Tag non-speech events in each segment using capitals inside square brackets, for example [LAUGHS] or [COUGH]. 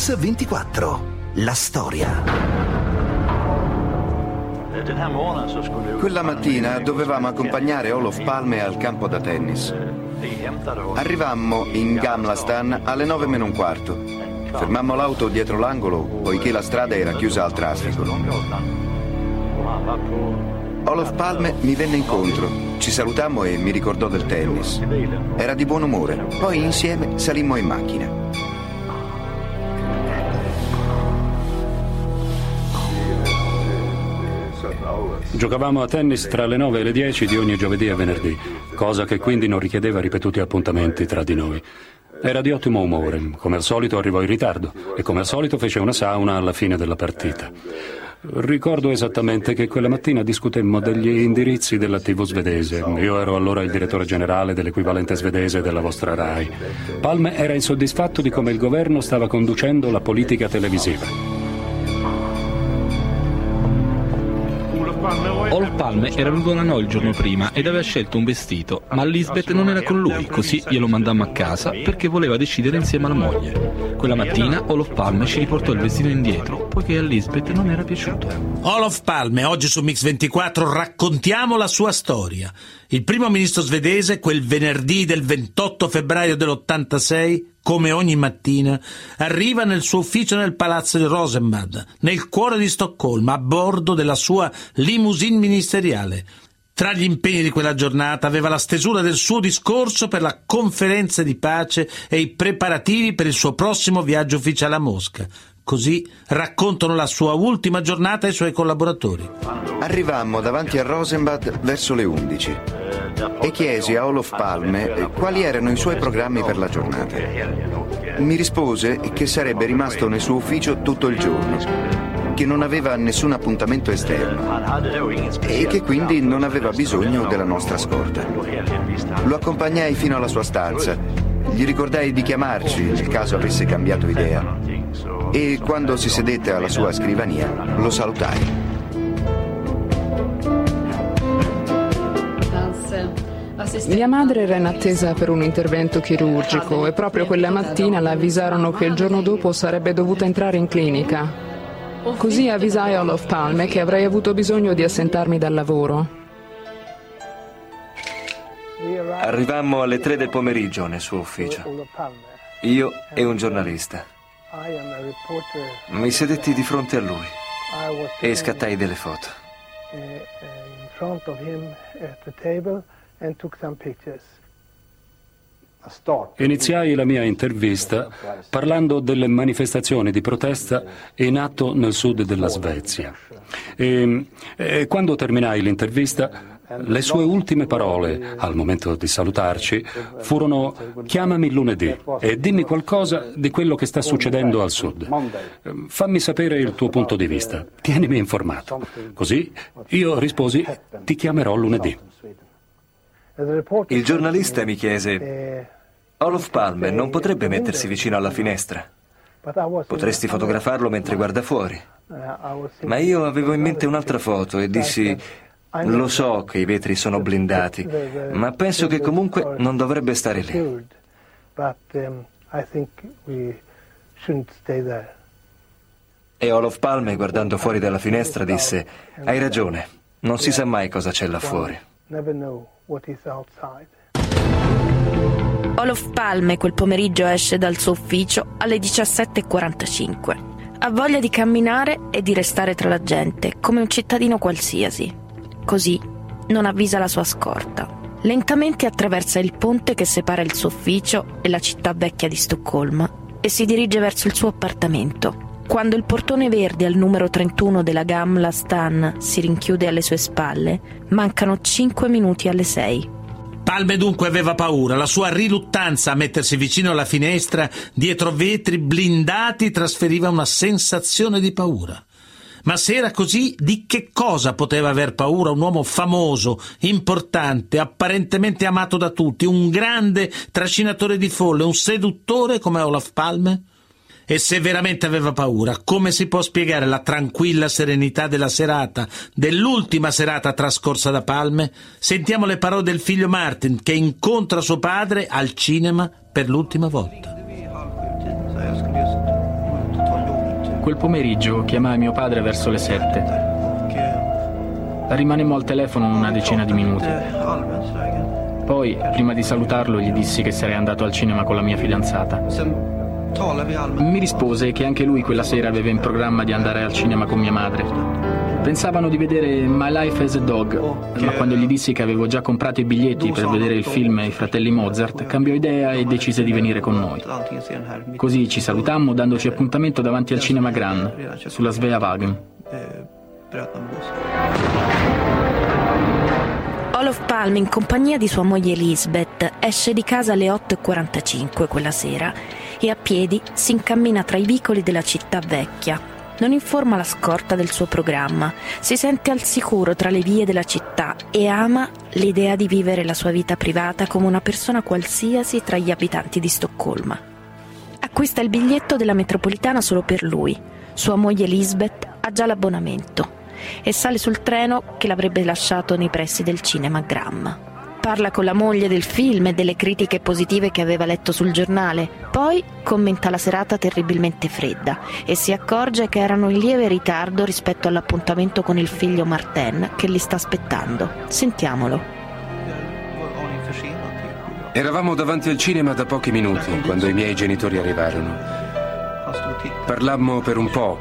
Mix 24. La storia. Quella mattina dovevamo accompagnare Olof Palme al campo da tennis. Arrivammo in Gamlastan alle 9 meno un quarto. Fermammo l'auto dietro l'angolo poiché la strada era chiusa al traffico. Olof Palme mi venne incontro, ci salutammo e mi ricordò del tennis. Era di buon umore, poi insieme salimmo in macchina. Giocavamo a tennis tra le 9 e le 10 di ogni giovedì e venerdì, cosa che quindi non richiedeva ripetuti appuntamenti tra di noi. Era di ottimo umore, come al solito arrivò in ritardo e come al solito fece una sauna alla fine della partita. Ricordo esattamente che quella mattina discutemmo degli indirizzi della TV svedese. Io ero allora il direttore generale dell'equivalente svedese della vostra RAI. Palme era insoddisfatto di come il governo stava conducendo la politica televisiva. Palme era venuto da noi il giorno prima ed aveva scelto un vestito, ma Lisbeth non era con lui, così glielo mandammo a casa perché voleva decidere insieme alla moglie. Quella mattina Olof Palme ci riportò il vestito indietro, poiché a Lisbeth non era piaciuto. Olof Palme, oggi su Mix24 raccontiamo la sua storia. Il primo ministro svedese, quel venerdì del 28 febbraio dell'86, come ogni mattina, arriva nel suo ufficio nel palazzo di Rosenbad, nel cuore di Stoccolma, a bordo della sua limousine ministeriale. Tra gli impegni di quella giornata aveva la stesura del suo discorso per la conferenza di pace e i preparativi per il suo prossimo viaggio ufficiale a Mosca. Così raccontano la sua ultima giornata ai suoi collaboratori. Arrivammo davanti a Rosenbad verso le 11 e chiesi a Olof Palme quali erano i suoi programmi per la giornata. Mi rispose che sarebbe rimasto nel suo ufficio tutto il giorno, che non aveva nessun appuntamento esterno e che quindi non aveva bisogno della nostra scorta. Lo accompagnai fino alla sua stanza, gli ricordai di chiamarci nel caso avesse cambiato idea e quando si sedette alla sua scrivania lo salutai. Mia madre era in attesa per un intervento chirurgico e proprio quella mattina la avvisarono che il giorno dopo sarebbe dovuta entrare in clinica. Così avvisai Olof Palme che avrei avuto bisogno di assentarmi dal lavoro. Arrivammo alle tre del pomeriggio nel suo ufficio. Io e un giornalista. Mi sedetti di fronte a lui e scattai delle foto. Iniziai la mia intervista parlando delle manifestazioni di protesta in atto nel sud della Svezia. E, e quando terminai l'intervista, le sue ultime parole, al momento di salutarci, furono chiamami lunedì e dimmi qualcosa di quello che sta succedendo al sud. Fammi sapere il tuo punto di vista, tienimi informato. Così io risposi ti chiamerò lunedì. Il giornalista mi chiese, Olof Palme non potrebbe mettersi vicino alla finestra? Potresti fotografarlo mentre guarda fuori. Ma io avevo in mente un'altra foto e dissi, lo so che i vetri sono blindati, ma penso che comunque non dovrebbe stare lì. E Olof Palme, guardando fuori dalla finestra, disse, hai ragione, non si sa mai cosa c'è là fuori. Olof Palme quel pomeriggio esce dal suo ufficio alle 17.45. Ha voglia di camminare e di restare tra la gente, come un cittadino qualsiasi. Così non avvisa la sua scorta. Lentamente attraversa il ponte che separa il suo ufficio e la città vecchia di Stoccolma e si dirige verso il suo appartamento. Quando il portone verde al numero 31 della Gamla Stan si rinchiude alle sue spalle, mancano 5 minuti alle 6. Palme dunque aveva paura, la sua riluttanza a mettersi vicino alla finestra, dietro vetri blindati, trasferiva una sensazione di paura. Ma se era così, di che cosa poteva aver paura un uomo famoso, importante, apparentemente amato da tutti, un grande trascinatore di folle, un seduttore come Olaf Palme? E se veramente aveva paura, come si può spiegare la tranquilla serenità della serata, dell'ultima serata trascorsa da Palme? Sentiamo le parole del figlio Martin che incontra suo padre al cinema per l'ultima volta. Quel pomeriggio chiamai mio padre verso le sette. Rimanemmo al telefono una decina di minuti. Poi, prima di salutarlo, gli dissi che sarei andato al cinema con la mia fidanzata. Mi rispose che anche lui quella sera aveva in programma di andare al cinema con mia madre. Pensavano di vedere My Life as a Dog, ma quando gli dissi che avevo già comprato i biglietti per vedere il film I fratelli Mozart, cambiò idea e decise di venire con noi. Così ci salutammo dandoci appuntamento davanti al cinema Gran, sulla Svea Wagen. Olof Palme, in compagnia di sua moglie Lisbeth, esce di casa alle 8.45 quella sera e a piedi si incammina tra i vicoli della città vecchia, non informa la scorta del suo programma, si sente al sicuro tra le vie della città e ama l'idea di vivere la sua vita privata come una persona qualsiasi tra gli abitanti di Stoccolma. Acquista il biglietto della metropolitana solo per lui. Sua moglie Lisbeth ha già l'abbonamento e sale sul treno che l'avrebbe lasciato nei pressi del cinema Gram. Parla con la moglie del film e delle critiche positive che aveva letto sul giornale. Poi commenta la serata terribilmente fredda e si accorge che erano in lieve ritardo rispetto all'appuntamento con il figlio Martin che li sta aspettando. Sentiamolo. Eravamo davanti al cinema da pochi minuti quando i miei genitori arrivarono. Parlammo per un po'.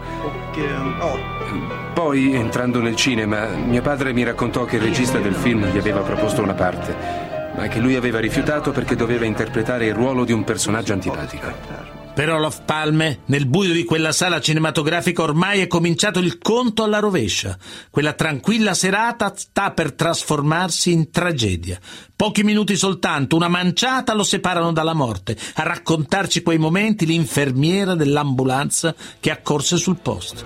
Poi, entrando nel cinema, mio padre mi raccontò che il regista del film gli aveva proposto una parte, ma che lui aveva rifiutato perché doveva interpretare il ruolo di un personaggio antipatico. Per Olof Palme, nel buio di quella sala cinematografica ormai è cominciato il conto alla rovescia. Quella tranquilla serata sta per trasformarsi in tragedia. Pochi minuti soltanto, una manciata lo separano dalla morte. A raccontarci quei momenti l'infermiera dell'ambulanza che accorse sul posto.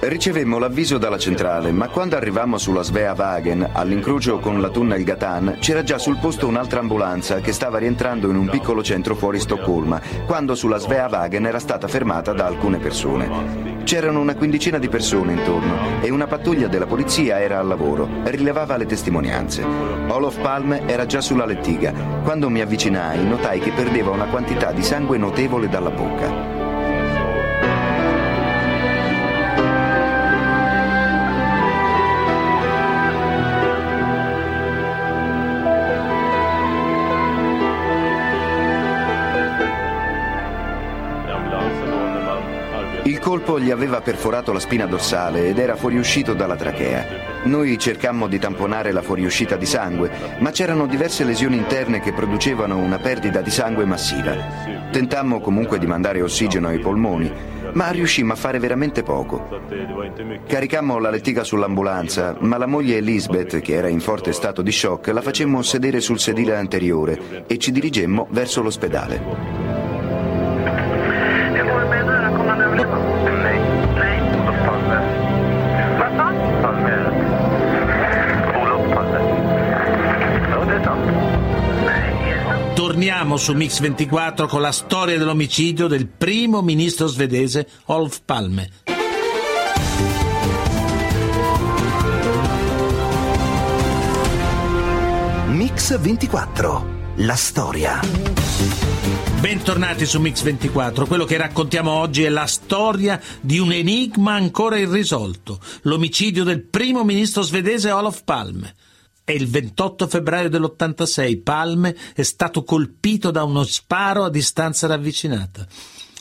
Ricevemmo l'avviso dalla centrale, ma quando arrivammo sulla Svea Wagen, all'incrocio con la Tunnel Gatan, c'era già sul posto un'altra ambulanza che stava rientrando in un piccolo centro fuori Stoccolma, quando sulla Svea Wagen era stata fermata da alcune persone. C'erano una quindicina di persone intorno e una pattuglia della polizia era al lavoro, rilevava le testimonianze. Olof Palme era già sulla lettiga. Quando mi avvicinai, notai che perdeva una quantità di sangue notevole dalla bocca. Colpo gli aveva perforato la spina dorsale ed era fuoriuscito dalla trachea. Noi cercammo di tamponare la fuoriuscita di sangue, ma c'erano diverse lesioni interne che producevano una perdita di sangue massiva. Tentammo comunque di mandare ossigeno ai polmoni, ma riuscimmo a fare veramente poco. Caricammo la lettiga sull'ambulanza, ma la moglie Elizabeth, che era in forte stato di shock, la facemmo sedere sul sedile anteriore e ci dirigemmo verso l'ospedale. Su Mix 24 con la storia dell'omicidio del primo ministro svedese Olof Palme. Mix 24, la storia. Bentornati su Mix 24. Quello che raccontiamo oggi è la storia di un enigma ancora irrisolto, l'omicidio del primo ministro svedese Olof Palme. È il 28 febbraio dell'86. Palme è stato colpito da uno sparo a distanza ravvicinata.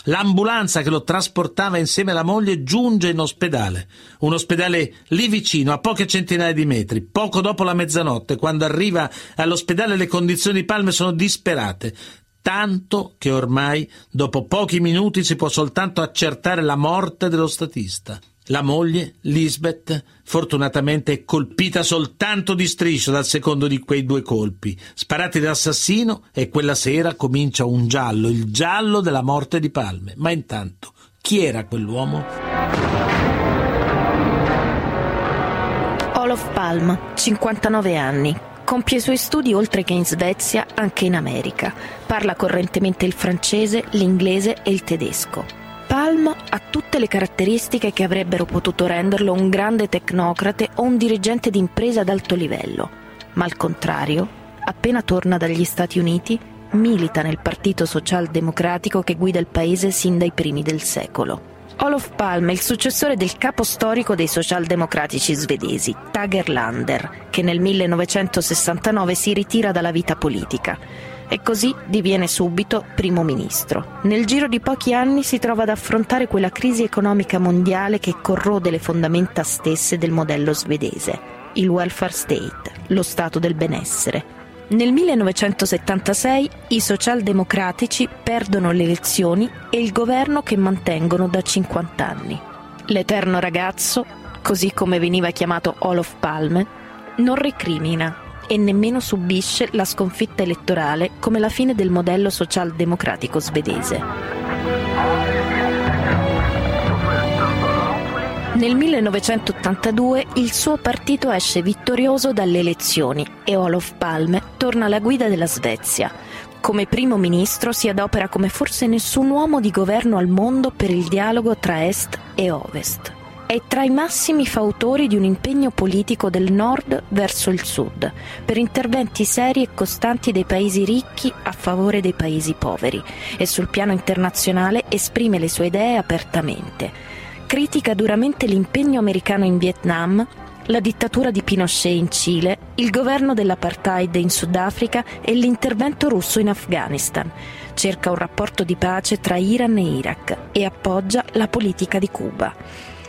L'ambulanza che lo trasportava insieme alla moglie giunge in ospedale, un ospedale lì vicino, a poche centinaia di metri, poco dopo la mezzanotte. Quando arriva all'ospedale le condizioni di Palme sono disperate, tanto che ormai dopo pochi minuti si può soltanto accertare la morte dello statista. La moglie, Lisbeth, fortunatamente è colpita soltanto di striscio dal secondo di quei due colpi, sparati dall'assassino, e quella sera comincia un giallo, il giallo della morte di Palme. Ma intanto, chi era quell'uomo? Olof Palm, 59 anni. Compie i suoi studi oltre che in Svezia anche in America. Parla correntemente il francese, l'inglese e il tedesco. Palm ha tutte le caratteristiche che avrebbero potuto renderlo un grande tecnocrate o un dirigente d'impresa ad alto livello, ma al contrario, appena torna dagli Stati Uniti, milita nel Partito Socialdemocratico che guida il paese sin dai primi del secolo. Olof Palme, il successore del capo storico dei socialdemocratici svedesi, Tage Erlander, che nel 1969 si ritira dalla vita politica e così diviene subito primo ministro. Nel giro di pochi anni si trova ad affrontare quella crisi economica mondiale che corrode le fondamenta stesse del modello svedese, il welfare state, lo stato del benessere. Nel 1976 i socialdemocratici perdono le elezioni e il governo che mantengono da 50 anni. L'eterno ragazzo, così come veniva chiamato Olof Palme, non recrimina e nemmeno subisce la sconfitta elettorale come la fine del modello socialdemocratico svedese. Nel 1982 il suo partito esce vittorioso dalle elezioni e Olof Palme torna alla guida della Svezia. Come primo ministro si adopera come forse nessun uomo di governo al mondo per il dialogo tra Est e Ovest. È tra i massimi fautori di un impegno politico del Nord verso il Sud, per interventi seri e costanti dei paesi ricchi a favore dei paesi poveri e sul piano internazionale esprime le sue idee apertamente critica duramente l'impegno americano in Vietnam, la dittatura di Pinochet in Cile, il governo dell'apartheid in Sudafrica e l'intervento russo in Afghanistan. Cerca un rapporto di pace tra Iran e Iraq e appoggia la politica di Cuba.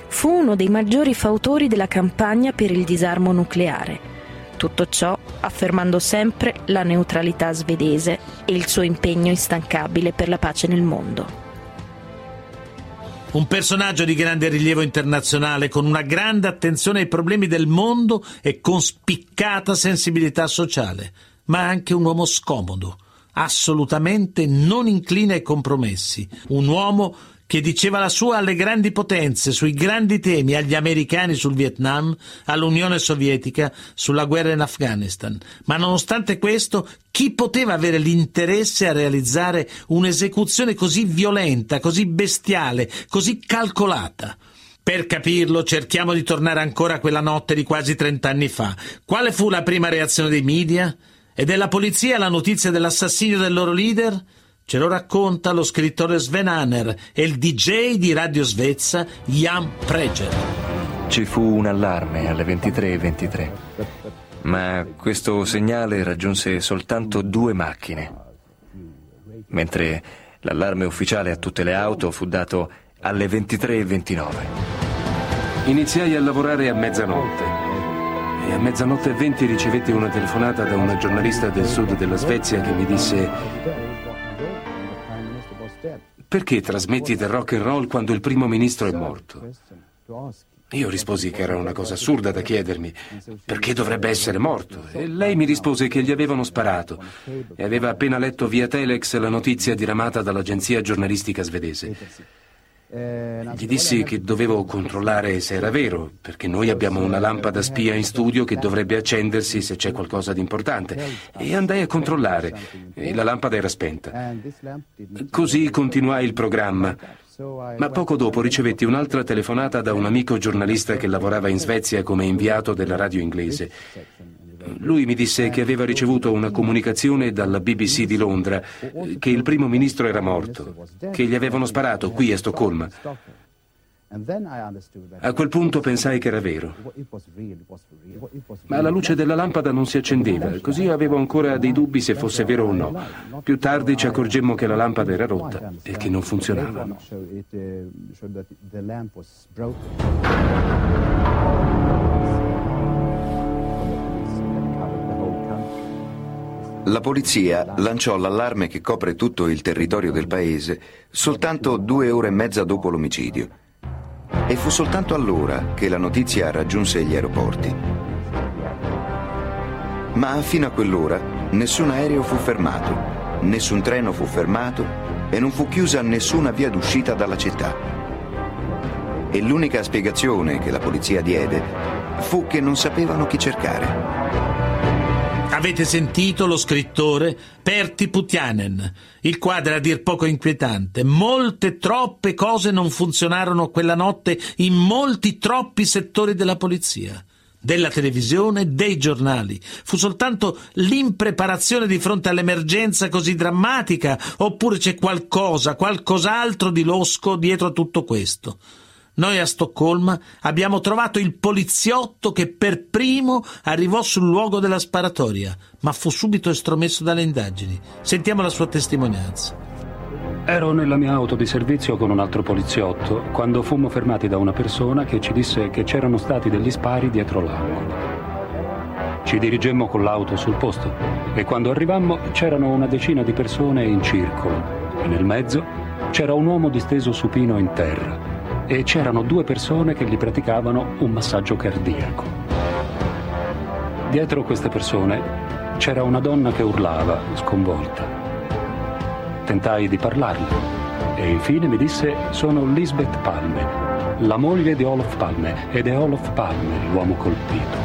Fu uno dei maggiori fautori della campagna per il disarmo nucleare. Tutto ciò affermando sempre la neutralità svedese e il suo impegno instancabile per la pace nel mondo. Un personaggio di grande rilievo internazionale, con una grande attenzione ai problemi del mondo e con spiccata sensibilità sociale, ma anche un uomo scomodo, assolutamente non incline ai compromessi, un uomo che diceva la sua alle grandi potenze sui grandi temi, agli americani sul Vietnam, all'Unione Sovietica sulla guerra in Afghanistan. Ma nonostante questo, chi poteva avere l'interesse a realizzare un'esecuzione così violenta, così bestiale, così calcolata? Per capirlo, cerchiamo di tornare ancora a quella notte di quasi trent'anni fa. Quale fu la prima reazione dei media? E della polizia alla notizia dell'assassinio del loro leader? Ce lo racconta lo scrittore Sven Hanner e il DJ di Radio Svezia Jan Preger. Ci fu un allarme alle 23.23, ma questo segnale raggiunse soltanto due macchine, mentre l'allarme ufficiale a tutte le auto fu dato alle 23.29. Iniziai a lavorare a mezzanotte e a mezzanotte e 20 ricevetti una telefonata da una giornalista del sud della Svezia che mi disse perché trasmetti del rock and roll quando il primo ministro è morto? Io risposi che era una cosa assurda da chiedermi, perché dovrebbe essere morto? E lei mi rispose che gli avevano sparato e aveva appena letto via Telex la notizia diramata dall'agenzia giornalistica svedese. Gli dissi che dovevo controllare se era vero, perché noi abbiamo una lampada spia in studio che dovrebbe accendersi se c'è qualcosa di importante. E andai a controllare e la lampada era spenta. Così continuai il programma. Ma poco dopo ricevetti un'altra telefonata da un amico giornalista che lavorava in Svezia come inviato della radio inglese. Lui mi disse che aveva ricevuto una comunicazione dalla BBC di Londra che il primo ministro era morto, che gli avevano sparato qui a Stoccolma. A quel punto pensai che era vero. Ma la luce della lampada non si accendeva, così avevo ancora dei dubbi se fosse vero o no. Più tardi ci accorgemmo che la lampada era rotta e che non funzionava. La polizia lanciò l'allarme che copre tutto il territorio del paese soltanto due ore e mezza dopo l'omicidio. E fu soltanto allora che la notizia raggiunse gli aeroporti. Ma fino a quell'ora nessun aereo fu fermato, nessun treno fu fermato e non fu chiusa nessuna via d'uscita dalla città. E l'unica spiegazione che la polizia diede fu che non sapevano chi cercare. Avete sentito lo scrittore Perti Putianen? Il quadro è a dir poco inquietante. Molte, troppe cose non funzionarono quella notte in molti, troppi settori della polizia. della televisione, dei giornali. Fu soltanto l'impreparazione di fronte all'emergenza così drammatica, oppure c'è qualcosa, qualcos'altro di losco dietro a tutto questo? Noi a Stoccolma abbiamo trovato il poliziotto che per primo arrivò sul luogo della sparatoria, ma fu subito estromesso dalle indagini. Sentiamo la sua testimonianza. Ero nella mia auto di servizio con un altro poliziotto quando fummo fermati da una persona che ci disse che c'erano stati degli spari dietro l'angolo. Ci dirigemmo con l'auto sul posto e quando arrivammo c'erano una decina di persone in circolo e nel mezzo c'era un uomo disteso supino in terra e c'erano due persone che gli praticavano un massaggio cardiaco. Dietro queste persone c'era una donna che urlava, sconvolta. Tentai di parlarle e infine mi disse sono Lisbeth Palme, la moglie di Olof Palme ed è Olof Palme l'uomo colpito.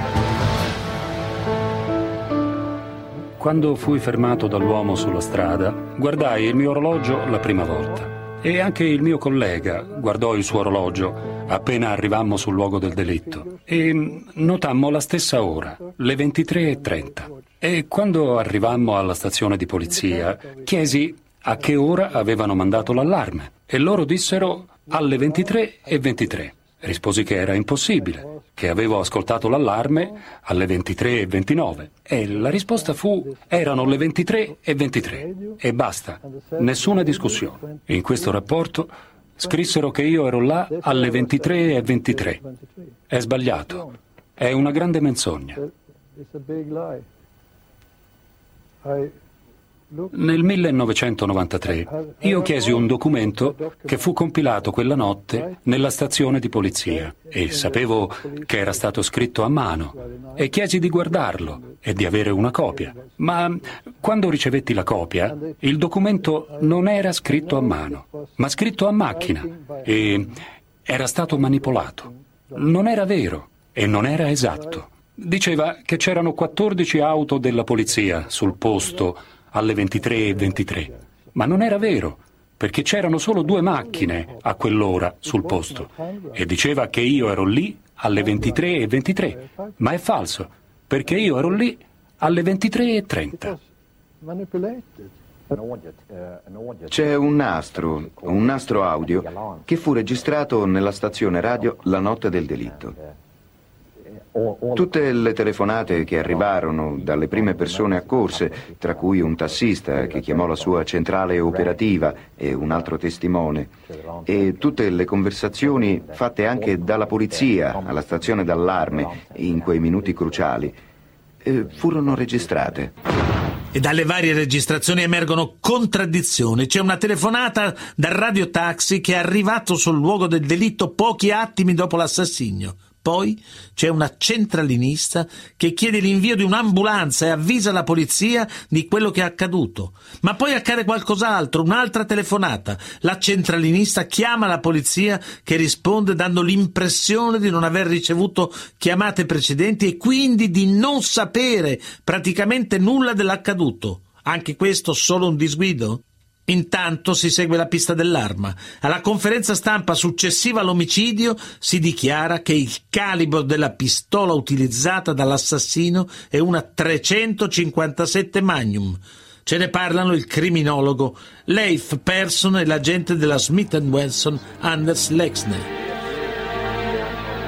Quando fui fermato dall'uomo sulla strada, guardai il mio orologio la prima volta. E anche il mio collega guardò il suo orologio appena arrivammo sul luogo del delitto e notammo la stessa ora, le 23.30. E quando arrivammo alla stazione di polizia, chiesi a che ora avevano mandato l'allarme e loro dissero alle 23.23. Risposi che era impossibile, che avevo ascoltato l'allarme alle 23.29 e la risposta fu erano le 23.23 e basta, nessuna discussione. In questo rapporto scrissero che io ero là alle 23.23. È sbagliato, è una grande menzogna. Nel 1993 io chiesi un documento che fu compilato quella notte nella stazione di polizia e sapevo che era stato scritto a mano e chiesi di guardarlo e di avere una copia. Ma quando ricevetti la copia, il documento non era scritto a mano, ma scritto a macchina e era stato manipolato. Non era vero e non era esatto. Diceva che c'erano 14 auto della polizia sul posto alle 23.23. Ma non era vero, perché c'erano solo due macchine a quell'ora sul posto e diceva che io ero lì alle 23.23. Ma è falso, perché io ero lì alle 23.30. C'è un nastro, un nastro audio, che fu registrato nella stazione radio la notte del delitto. Tutte le telefonate che arrivarono dalle prime persone accorse, tra cui un tassista che chiamò la sua centrale operativa e un altro testimone, e tutte le conversazioni fatte anche dalla polizia alla stazione d'allarme in quei minuti cruciali, eh, furono registrate. E dalle varie registrazioni emergono contraddizioni. C'è una telefonata dal radiotaxi che è arrivato sul luogo del delitto pochi attimi dopo l'assassinio. Poi c'è una centralinista che chiede l'invio di un'ambulanza e avvisa la polizia di quello che è accaduto. Ma poi accade qualcos'altro, un'altra telefonata. La centralinista chiama la polizia che risponde dando l'impressione di non aver ricevuto chiamate precedenti e quindi di non sapere praticamente nulla dell'accaduto. Anche questo solo un disguido? Intanto si segue la pista dell'arma. Alla conferenza stampa successiva all'omicidio si dichiara che il calibro della pistola utilizzata dall'assassino è una 357 Magnum. Ce ne parlano il criminologo Leif Persson e l'agente della Smith Wesson Anders Lexner.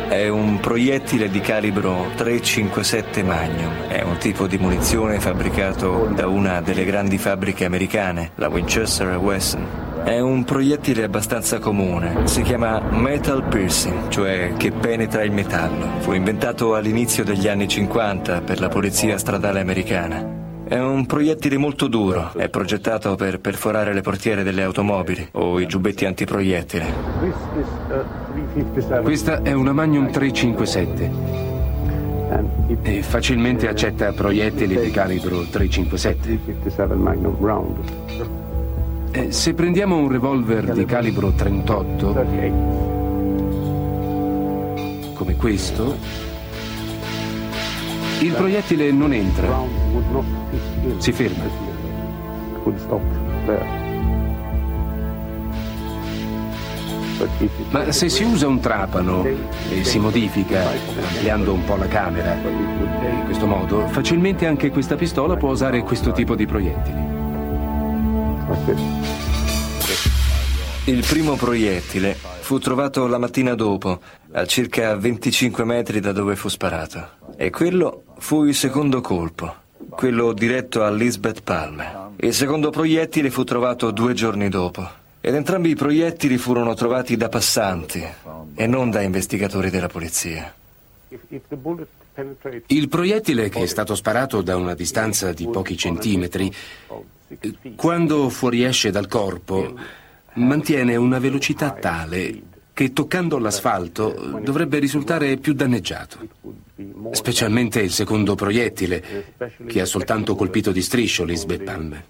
È un proiettile di calibro 357 Magnum. È un tipo di munizione fabbricato da una delle grandi fabbriche americane, la Winchester Wesson. È un proiettile abbastanza comune. Si chiama metal piercing, cioè che penetra il metallo. Fu inventato all'inizio degli anni 50 per la polizia stradale americana. È un proiettile molto duro, è progettato per perforare le portiere delle automobili o i giubbetti antiproiettile. Questa è una Magnum 357 e facilmente accetta proiettili di calibro 357. E se prendiamo un revolver di calibro 38, come questo, il proiettile non entra, si ferma. Ma se si usa un trapano e si modifica ampliando un po' la camera, in questo modo facilmente anche questa pistola può usare questo tipo di proiettili. Il primo proiettile fu trovato la mattina dopo, a circa 25 metri da dove fu sparato. E quello fu il secondo colpo, quello diretto a Lisbeth Palmer. Il secondo proiettile fu trovato due giorni dopo. Ed entrambi i proiettili furono trovati da passanti e non da investigatori della polizia. Il proiettile che è stato sparato da una distanza di pochi centimetri, quando fuoriesce dal corpo, mantiene una velocità tale che toccando l'asfalto dovrebbe risultare più danneggiato. Specialmente il secondo proiettile, che ha soltanto colpito di striscio Lisbeth Palmer.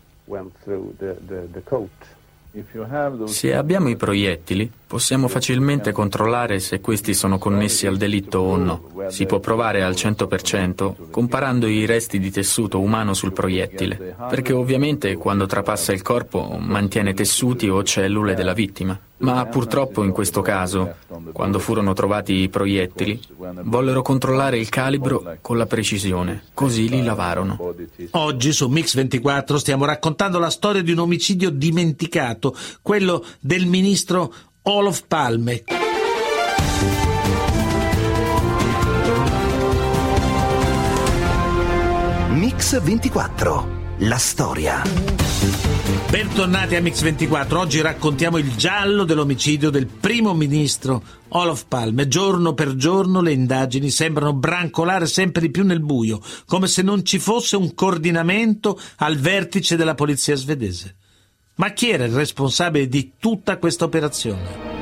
Se abbiamo i proiettili, possiamo facilmente controllare se questi sono connessi al delitto o no. Si può provare al 100% comparando i resti di tessuto umano sul proiettile, perché ovviamente quando trapassa il corpo mantiene tessuti o cellule della vittima. Ma purtroppo in questo caso, quando furono trovati i proiettili, vollero controllare il calibro con la precisione, così li lavarono. Oggi su Mix 24 stiamo raccontando la storia di un omicidio dimenticato, quello del ministro Olof Palme. Mix 24. La storia. Bentornati a Mix24. Oggi raccontiamo il giallo dell'omicidio del primo ministro Olof Palme. Giorno per giorno le indagini sembrano brancolare sempre di più nel buio, come se non ci fosse un coordinamento al vertice della polizia svedese. Ma chi era il responsabile di tutta questa operazione?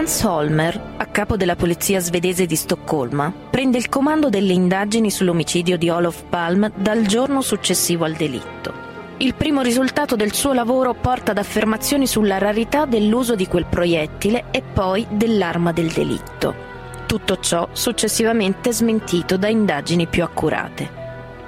Hans Holmer, a capo della polizia svedese di Stoccolma, prende il comando delle indagini sull'omicidio di Olof Palm dal giorno successivo al delitto. Il primo risultato del suo lavoro porta ad affermazioni sulla rarità dell'uso di quel proiettile e poi dell'arma del delitto. Tutto ciò successivamente smentito da indagini più accurate.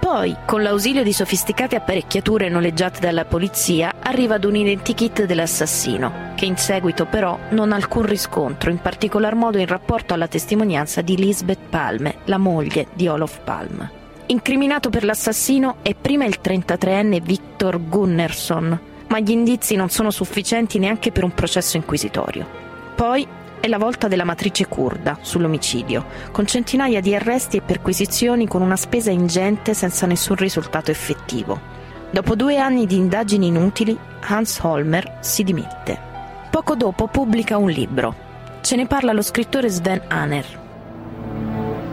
Poi, con l'ausilio di sofisticate apparecchiature noleggiate dalla polizia, arriva ad un identikit dell'assassino, che in seguito però non ha alcun riscontro, in particolar modo in rapporto alla testimonianza di Lisbeth Palme, la moglie di Olof Palme. Incriminato per l'assassino è prima il 33enne Victor Gunnarsson, ma gli indizi non sono sufficienti neanche per un processo inquisitorio. Poi è la volta della matrice kurda sull'omicidio, con centinaia di arresti e perquisizioni con una spesa ingente senza nessun risultato effettivo. Dopo due anni di indagini inutili, Hans Holmer si dimette. Poco dopo pubblica un libro. Ce ne parla lo scrittore Sven Aner.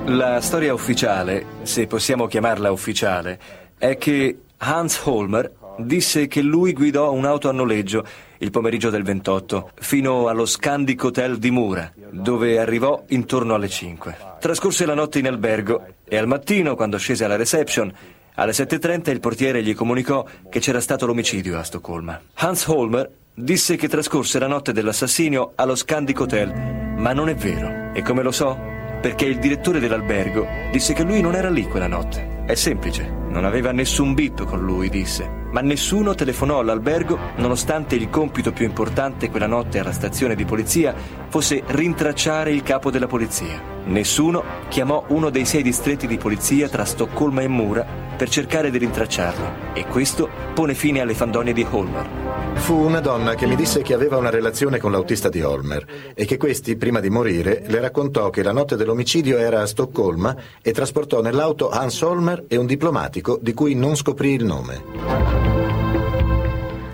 La storia ufficiale, se possiamo chiamarla ufficiale, è che Hans Holmer disse che lui guidò un'auto a noleggio il pomeriggio del 28 fino allo Scandic Hotel di Mura, dove arrivò intorno alle 5. Trascorse la notte in albergo e al mattino, quando scese alla reception, alle 7.30 il portiere gli comunicò che c'era stato l'omicidio a Stoccolma. Hans Holmer disse che trascorse la notte dell'assassinio allo Scandic Hotel, ma non è vero. E come lo so? Perché il direttore dell'albergo disse che lui non era lì quella notte. È semplice, non aveva nessun bip con lui, disse. Ma nessuno telefonò all'albergo, nonostante il compito più importante quella notte alla stazione di polizia fosse rintracciare il capo della polizia. Nessuno chiamò uno dei sei distretti di polizia tra Stoccolma e Mura per cercare di rintracciarlo. E questo pone fine alle fandonie di Holmer. Fu una donna che mi disse che aveva una relazione con l'autista di Holmer e che questi, prima di morire, le raccontò che la notte dell'omicidio era a Stoccolma e trasportò nell'auto Hans Holmer e un diplomatico di cui non scoprì il nome.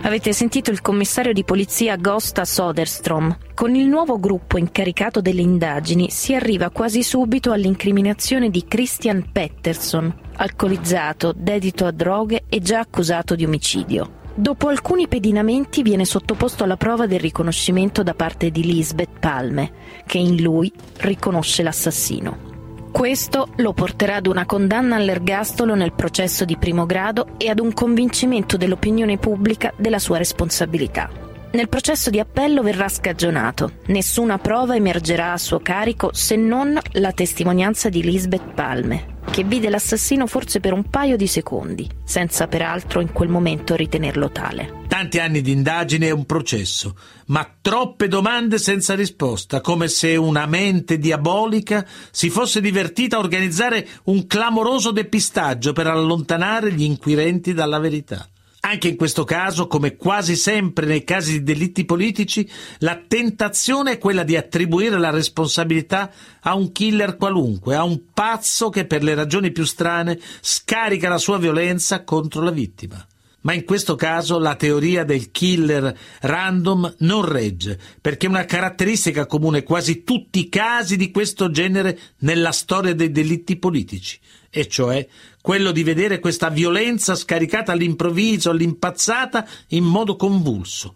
Avete sentito il commissario di polizia Gosta Soderstrom. Con il nuovo gruppo incaricato delle indagini si arriva quasi subito all'incriminazione di Christian Pettersson, alcolizzato, dedito a droghe e già accusato di omicidio. Dopo alcuni pedinamenti viene sottoposto alla prova del riconoscimento da parte di Lisbeth Palme, che in lui riconosce l'assassino. Questo lo porterà ad una condanna all'ergastolo nel processo di primo grado e ad un convincimento dell'opinione pubblica della sua responsabilità. Nel processo di appello verrà scagionato. Nessuna prova emergerà a suo carico se non la testimonianza di Lisbeth Palme, che vide l'assassino forse per un paio di secondi, senza peraltro in quel momento ritenerlo tale. Tanti anni di indagine e un processo, ma troppe domande senza risposta, come se una mente diabolica si fosse divertita a organizzare un clamoroso depistaggio per allontanare gli inquirenti dalla verità. Anche in questo caso, come quasi sempre nei casi di delitti politici, la tentazione è quella di attribuire la responsabilità a un killer qualunque, a un pazzo che per le ragioni più strane scarica la sua violenza contro la vittima. Ma in questo caso la teoria del killer random non regge, perché una caratteristica comune quasi tutti i casi di questo genere nella storia dei delitti politici, e cioè quello di vedere questa violenza scaricata all'improvviso, all'impazzata, in modo convulso.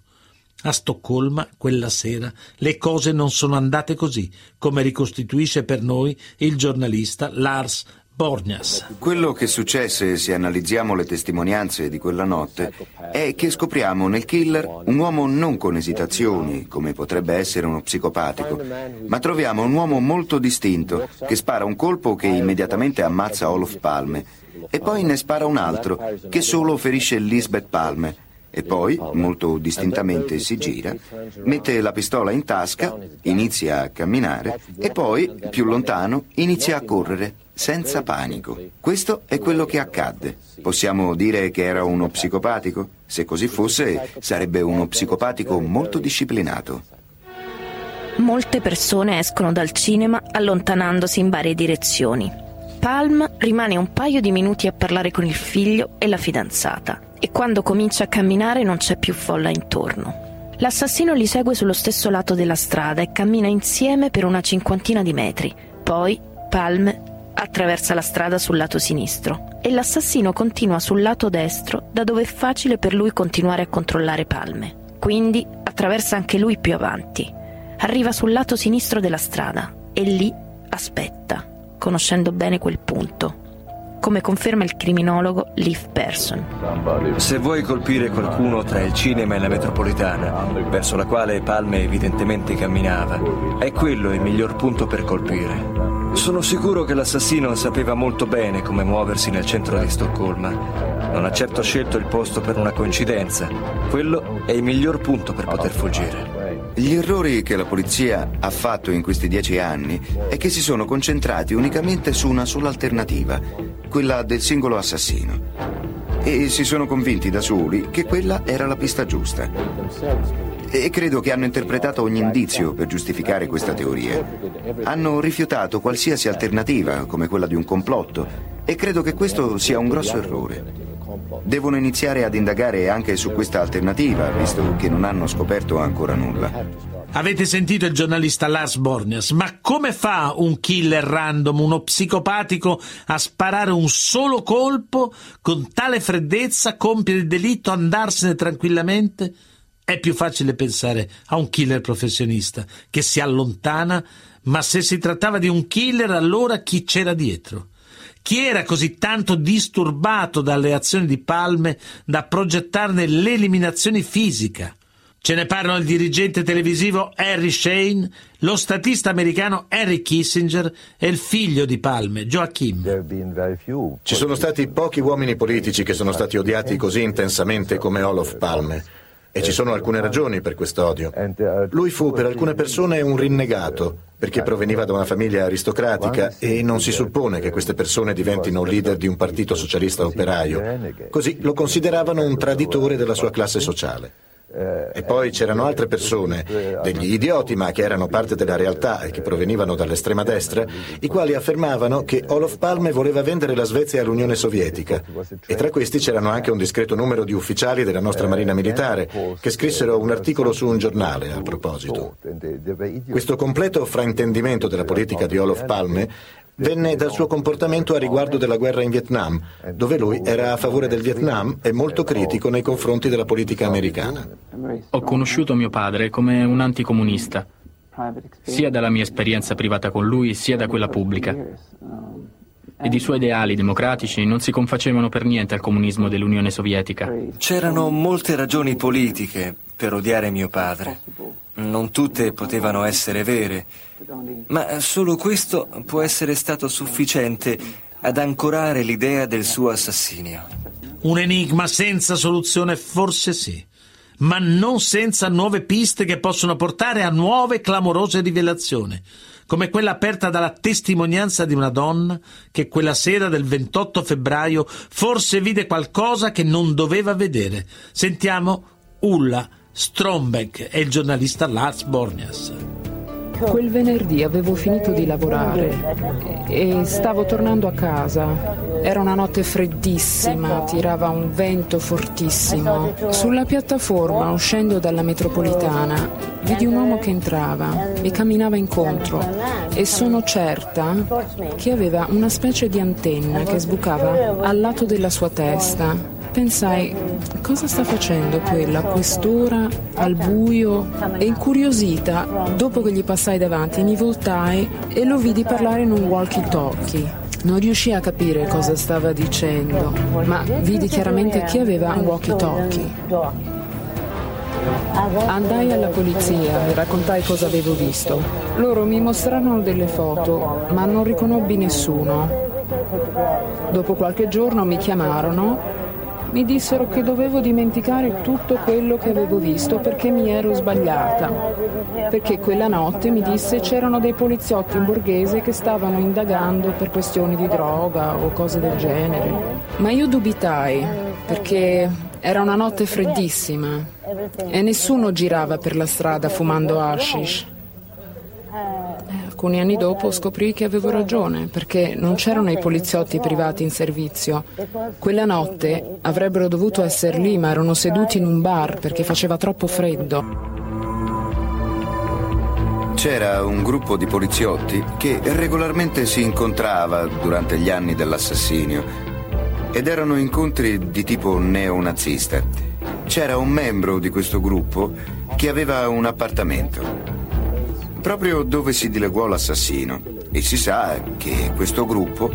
A Stoccolma, quella sera, le cose non sono andate così, come ricostituisce per noi il giornalista Lars Borgnas. Quello che successe, se analizziamo le testimonianze di quella notte, è che scopriamo nel killer un uomo non con esitazioni, come potrebbe essere uno psicopatico, ma troviamo un uomo molto distinto che spara un colpo che immediatamente ammazza Olof Palme e poi ne spara un altro che solo ferisce Lisbeth Palme e poi, molto distintamente, si gira, mette la pistola in tasca, inizia a camminare e poi, più lontano, inizia a correre, senza panico. Questo è quello che accadde. Possiamo dire che era uno psicopatico? Se così fosse, sarebbe uno psicopatico molto disciplinato. Molte persone escono dal cinema allontanandosi in varie direzioni. Palm rimane un paio di minuti a parlare con il figlio e la fidanzata e quando comincia a camminare non c'è più folla intorno. L'assassino li segue sullo stesso lato della strada e cammina insieme per una cinquantina di metri. Poi Palm attraversa la strada sul lato sinistro e l'assassino continua sul lato destro da dove è facile per lui continuare a controllare Palme. Quindi attraversa anche lui più avanti. Arriva sul lato sinistro della strada e lì aspetta, conoscendo bene quel punto come conferma il criminologo Leaf Person. Se vuoi colpire qualcuno tra il cinema e la metropolitana, verso la quale Palme evidentemente camminava, è quello il miglior punto per colpire. Sono sicuro che l'assassino sapeva molto bene come muoversi nel centro di Stoccolma. Non ha certo scelto il posto per una coincidenza. Quello è il miglior punto per poter fuggire. Gli errori che la polizia ha fatto in questi dieci anni è che si sono concentrati unicamente su una sola alternativa, quella del singolo assassino. E si sono convinti da soli che quella era la pista giusta. E credo che hanno interpretato ogni indizio per giustificare questa teoria. Hanno rifiutato qualsiasi alternativa, come quella di un complotto, e credo che questo sia un grosso errore. Devono iniziare ad indagare anche su questa alternativa, visto che non hanno scoperto ancora nulla. Avete sentito il giornalista Lars Bornias, ma come fa un killer random, uno psicopatico, a sparare un solo colpo con tale freddezza, compiere il delitto, andarsene tranquillamente? È più facile pensare a un killer professionista che si allontana, ma se si trattava di un killer, allora chi c'era dietro? Chi era così tanto disturbato dalle azioni di Palme da progettarne l'eliminazione fisica? Ce ne parlano il dirigente televisivo Harry Shane, lo statista americano Harry Kissinger e il figlio di Palme, Joachim. Ci sono stati pochi uomini politici che sono stati odiati così intensamente come Olof Palme. E ci sono alcune ragioni per quest'odio. Lui fu per alcune persone un rinnegato, perché proveniva da una famiglia aristocratica e non si suppone che queste persone diventino leader di un partito socialista operaio. Così lo consideravano un traditore della sua classe sociale. E poi c'erano altre persone, degli idioti ma che erano parte della realtà e che provenivano dall'estrema destra, i quali affermavano che Olof Palme voleva vendere la Svezia all'Unione Sovietica. E tra questi c'erano anche un discreto numero di ufficiali della nostra Marina Militare che scrissero un articolo su un giornale a proposito. Questo completo fraintendimento della politica di Olof Palme venne dal suo comportamento a riguardo della guerra in Vietnam, dove lui era a favore del Vietnam e molto critico nei confronti della politica americana. Ho conosciuto mio padre come un anticomunista, sia dalla mia esperienza privata con lui, sia da quella pubblica. Ed i suoi ideali democratici non si confacevano per niente al comunismo dell'Unione Sovietica. C'erano molte ragioni politiche per odiare mio padre. Non tutte potevano essere vere, ma solo questo può essere stato sufficiente ad ancorare l'idea del suo assassinio. Un enigma senza soluzione forse sì, ma non senza nuove piste che possono portare a nuove clamorose rivelazioni, come quella aperta dalla testimonianza di una donna che quella sera del 28 febbraio forse vide qualcosa che non doveva vedere. Sentiamo Ulla Strombeck e il giornalista Lars Bornias. Quel venerdì avevo finito di lavorare e stavo tornando a casa. Era una notte freddissima, tirava un vento fortissimo. Sulla piattaforma, uscendo dalla metropolitana, vidi un uomo che entrava, mi camminava incontro e sono certa che aveva una specie di antenna che sbucava al lato della sua testa pensai cosa sta facendo quella a quest'ora al buio e incuriosita dopo che gli passai davanti mi voltai e lo vidi parlare in un walkie talkie non riuscii a capire cosa stava dicendo ma vidi chiaramente che aveva un walkie talkie Andai alla polizia e raccontai cosa avevo visto. Loro mi mostrarono delle foto, ma non riconobbi nessuno. Dopo qualche giorno mi chiamarono mi dissero che dovevo dimenticare tutto quello che avevo visto perché mi ero sbagliata. Perché quella notte mi disse c'erano dei poliziotti in borghese che stavano indagando per questioni di droga o cose del genere. Ma io dubitai perché era una notte freddissima e nessuno girava per la strada fumando hashish alcuni anni dopo scoprì che avevo ragione, perché non c'erano i poliziotti privati in servizio. Quella notte avrebbero dovuto essere lì, ma erano seduti in un bar perché faceva troppo freddo. C'era un gruppo di poliziotti che regolarmente si incontrava durante gli anni dell'assassinio ed erano incontri di tipo neonazista. C'era un membro di questo gruppo che aveva un appartamento proprio dove si dileguò l'assassino. E si sa che questo gruppo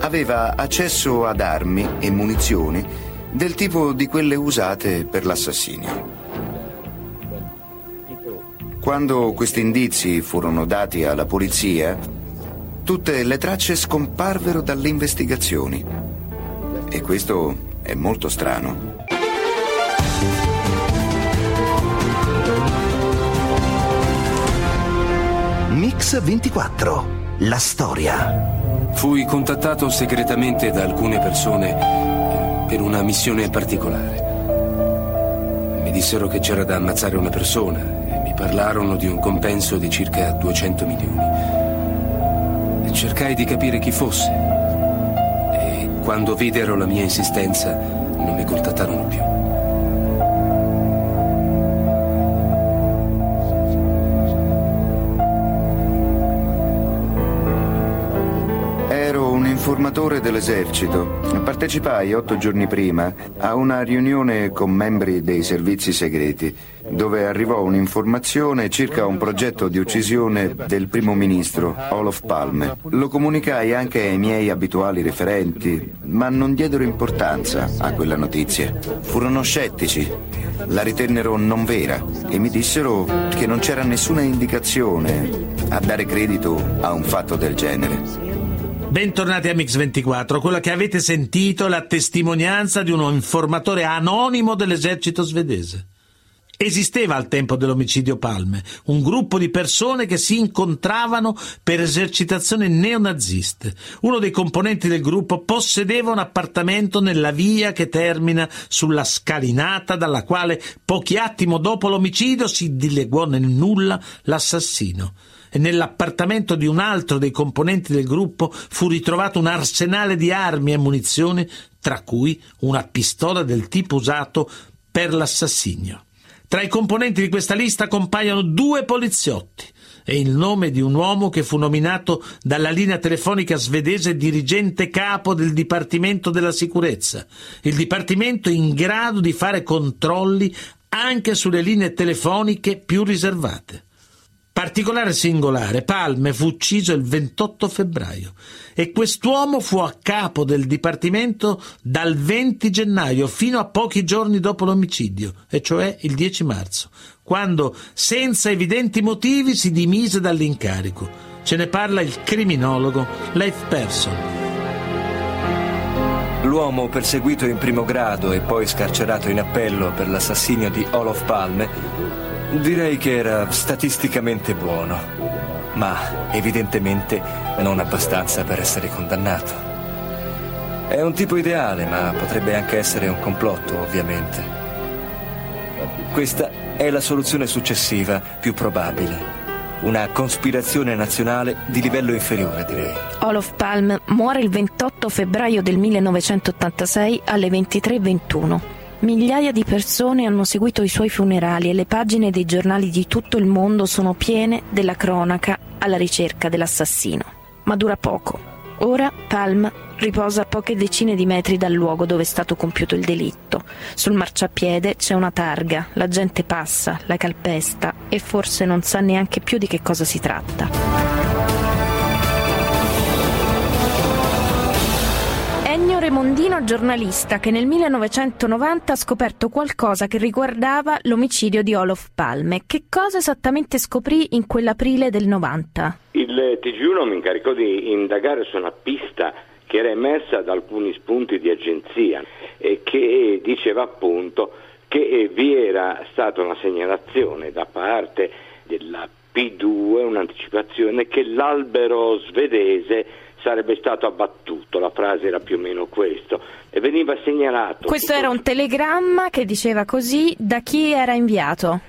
aveva accesso ad armi e munizioni del tipo di quelle usate per l'assassinio. Quando questi indizi furono dati alla polizia, tutte le tracce scomparvero dalle investigazioni. E questo è molto strano. Mix 24. La storia. Fui contattato segretamente da alcune persone per una missione particolare. Mi dissero che c'era da ammazzare una persona e mi parlarono di un compenso di circa 200 milioni. E cercai di capire chi fosse. E quando videro la mia insistenza non mi contattarono più. Informatore dell'esercito. Partecipai otto giorni prima a una riunione con membri dei servizi segreti, dove arrivò un'informazione circa un progetto di uccisione del primo ministro, Olof Palme. Lo comunicai anche ai miei abituali referenti, ma non diedero importanza a quella notizia. Furono scettici, la ritennero non vera e mi dissero che non c'era nessuna indicazione a dare credito a un fatto del genere. Bentornati a Mix24, quella che avete sentito è la testimonianza di uno informatore anonimo dell'esercito svedese. Esisteva al tempo dell'omicidio Palme un gruppo di persone che si incontravano per esercitazioni neonaziste. Uno dei componenti del gruppo possedeva un appartamento nella via che termina sulla scalinata dalla quale pochi attimi dopo l'omicidio si dileguò nel nulla l'assassino nell'appartamento di un altro dei componenti del gruppo fu ritrovato un arsenale di armi e munizioni, tra cui una pistola del tipo usato per l'assassinio. Tra i componenti di questa lista compaiono due poliziotti e il nome di un uomo che fu nominato dalla linea telefonica svedese dirigente capo del Dipartimento della Sicurezza, il Dipartimento in grado di fare controlli anche sulle linee telefoniche più riservate. Particolare singolare, Palme fu ucciso il 28 febbraio e quest'uomo fu a capo del dipartimento dal 20 gennaio fino a pochi giorni dopo l'omicidio, e cioè il 10 marzo, quando senza evidenti motivi si dimise dall'incarico. Ce ne parla il criminologo Leif Persson. L'uomo perseguito in primo grado e poi scarcerato in appello per l'assassinio di Olof Palme Direi che era statisticamente buono, ma evidentemente non abbastanza per essere condannato. È un tipo ideale, ma potrebbe anche essere un complotto, ovviamente. Questa è la soluzione successiva, più probabile. Una cospirazione nazionale di livello inferiore, direi. Olof Palm muore il 28 febbraio del 1986 alle 23.21. Migliaia di persone hanno seguito i suoi funerali e le pagine dei giornali di tutto il mondo sono piene della cronaca alla ricerca dell'assassino. Ma dura poco. Ora Palm riposa a poche decine di metri dal luogo dove è stato compiuto il delitto. Sul marciapiede c'è una targa, la gente passa, la calpesta e forse non sa neanche più di che cosa si tratta. Remondino, giornalista che nel 1990 ha scoperto qualcosa che riguardava l'omicidio di Olof Palme. Che cosa esattamente scoprì in quell'aprile del 90? Il TG1 mi incaricò di indagare su una pista che era emersa da alcuni spunti di agenzia e che diceva appunto che vi era stata una segnalazione da parte della P2, un'anticipazione che l'albero svedese sarebbe stato abbattuto, la frase era più o meno questo, e veniva segnalato. Questo era un telegramma che diceva così, da chi era inviato?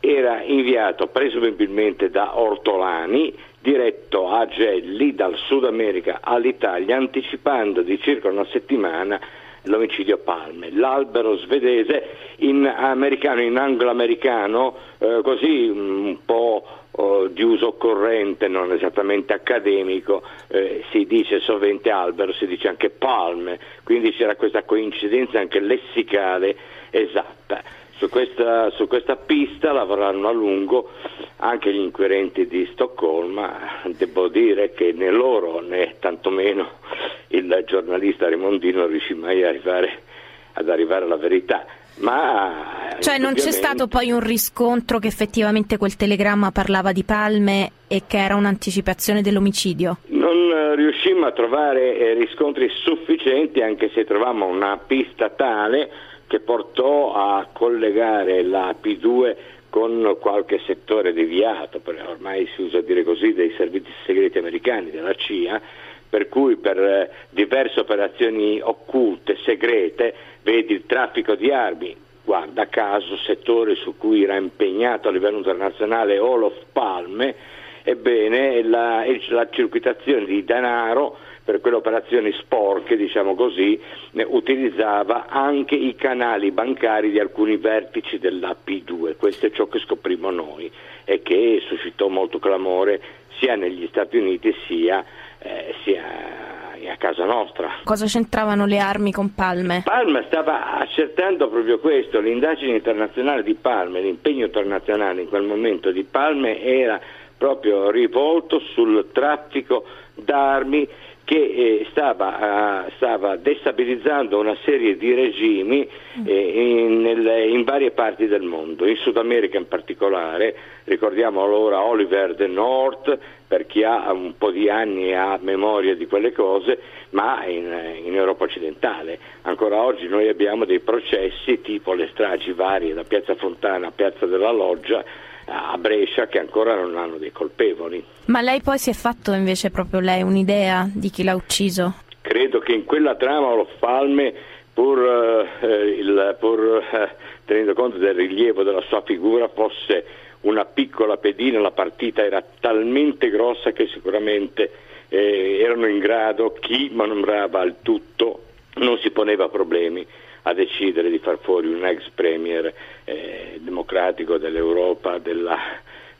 Era inviato presumibilmente da Ortolani, diretto a Gelli dal Sud America all'Italia, anticipando di circa una settimana l'omicidio Palme. L'albero svedese in americano, in anglo-americano, eh, così un po' oh, di uso corrente, non esattamente accademico, eh, si dice sovente albero, si dice anche palme, quindi c'era questa coincidenza anche lessicale esatta. Su questa, su questa, pista lavorarono a lungo anche gli inquirenti di Stoccolma, devo dire che né loro né tantomeno il giornalista Remondino riuscì mai arrivare, ad arrivare alla verità. Ma, cioè non c'è stato poi un riscontro che effettivamente quel telegramma parlava di palme e che era un'anticipazione dell'omicidio? Non riuscimmo a trovare eh, riscontri sufficienti anche se trovammo una pista tale che portò a collegare la P2 con qualche settore deviato, ormai si usa dire così, dei servizi segreti americani, della CIA, per cui per eh, diverse operazioni occulte, segrete, vedi il traffico di armi, guarda caso settore su cui era impegnato a livello internazionale Olof Palme, ebbene la, la circuitazione di denaro per quelle operazioni sporche, diciamo così, utilizzava anche i canali bancari di alcuni vertici della P2. Questo è ciò che scoprimmo noi e che suscitò molto clamore sia negli Stati Uniti sia, eh, sia a casa nostra. Cosa c'entravano le armi con Palme? Palme stava accertando proprio questo, l'indagine internazionale di Palme, l'impegno internazionale in quel momento di Palme era proprio rivolto sul traffico d'armi che eh, stava, stava, destabilizzando una serie di regimi eh, in, nel, in, varie parti del mondo, in Sud America in particolare, ricordiamo allora Oliver de North, per chi ha un po' di anni e ha memoria di quelle cose, ma in, in Europa occidentale. Ancora oggi noi abbiamo dei processi tipo le stragi varie da Piazza Fontana a Piazza della Loggia, a Brescia che ancora non hanno dei colpevoli. Ma lei poi si è fatto invece proprio lei un'idea di chi l'ha ucciso? Credo che in quella trama lo Falme, pur, eh, il, pur eh, tenendo conto del rilievo della sua figura, fosse una piccola pedina, la partita era talmente grossa che sicuramente eh, erano in grado, chi manombrava il tutto non si poneva problemi a decidere di far fuori un ex premier eh, democratico dell'Europa, della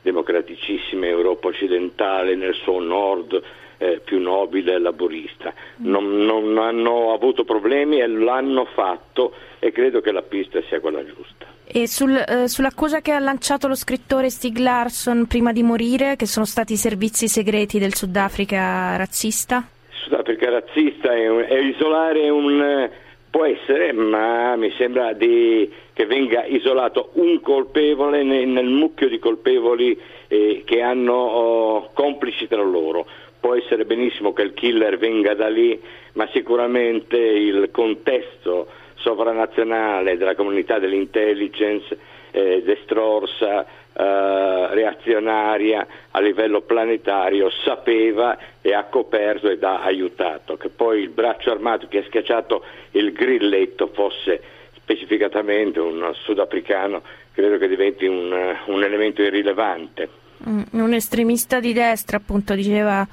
democraticissima Europa occidentale nel suo nord eh, più nobile e laborista. Non, non hanno avuto problemi e l'hanno fatto e credo che la pista sia quella giusta. E sul, eh, sull'accusa che ha lanciato lo scrittore Stig Larsson prima di morire, che sono stati i servizi segreti del Sudafrica razzista? Sudafrica razzista è, un, è isolare un... può essere, ma mi sembra di, che venga isolato un colpevole nel, nel mucchio di colpevoli eh, che hanno oh, complici tra loro. Può essere benissimo che il killer venga da lì, ma sicuramente il contesto sovranazionale della comunità dell'intelligence eh, destrorsa, eh, reazionaria a livello planetario sapeva e ha coperto ed ha aiutato. Che poi il braccio armato che ha schiacciato il grilletto fosse specificatamente un sudafricano credo che diventi un, un elemento irrilevante. Mm, un estremista di destra, appunto, diceva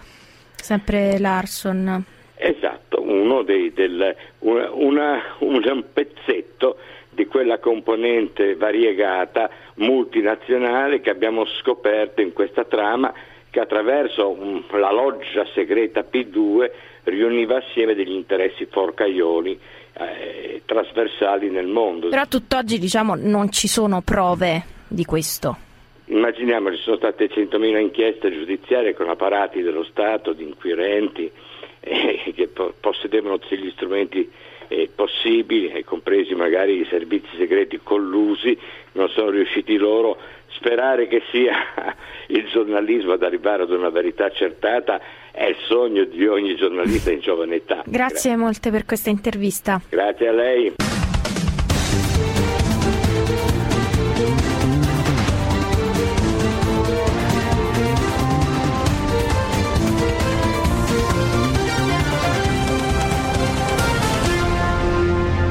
sempre Larson. Esatto, uno dei, del, una, una, un pezzetto di quella componente variegata multinazionale che abbiamo scoperto in questa trama che attraverso la loggia segreta P2 riuniva assieme degli interessi forcaioli eh, trasversali nel mondo. Però tutt'oggi diciamo non ci sono prove di questo. Immaginiamo ci sono state 100.000 inchieste giudiziarie con apparati dello Stato, di inquirenti, [LAUGHS] eh, che po- possedevano tutti gli strumenti eh, possibili, compresi magari i servizi segreti collusi, non sono riusciti loro. Sperare che sia [LAUGHS] il giornalismo ad arrivare ad una verità accertata è il sogno di ogni giornalista in giovane età. Grazie, Grazie. molte per questa intervista. Grazie a lei.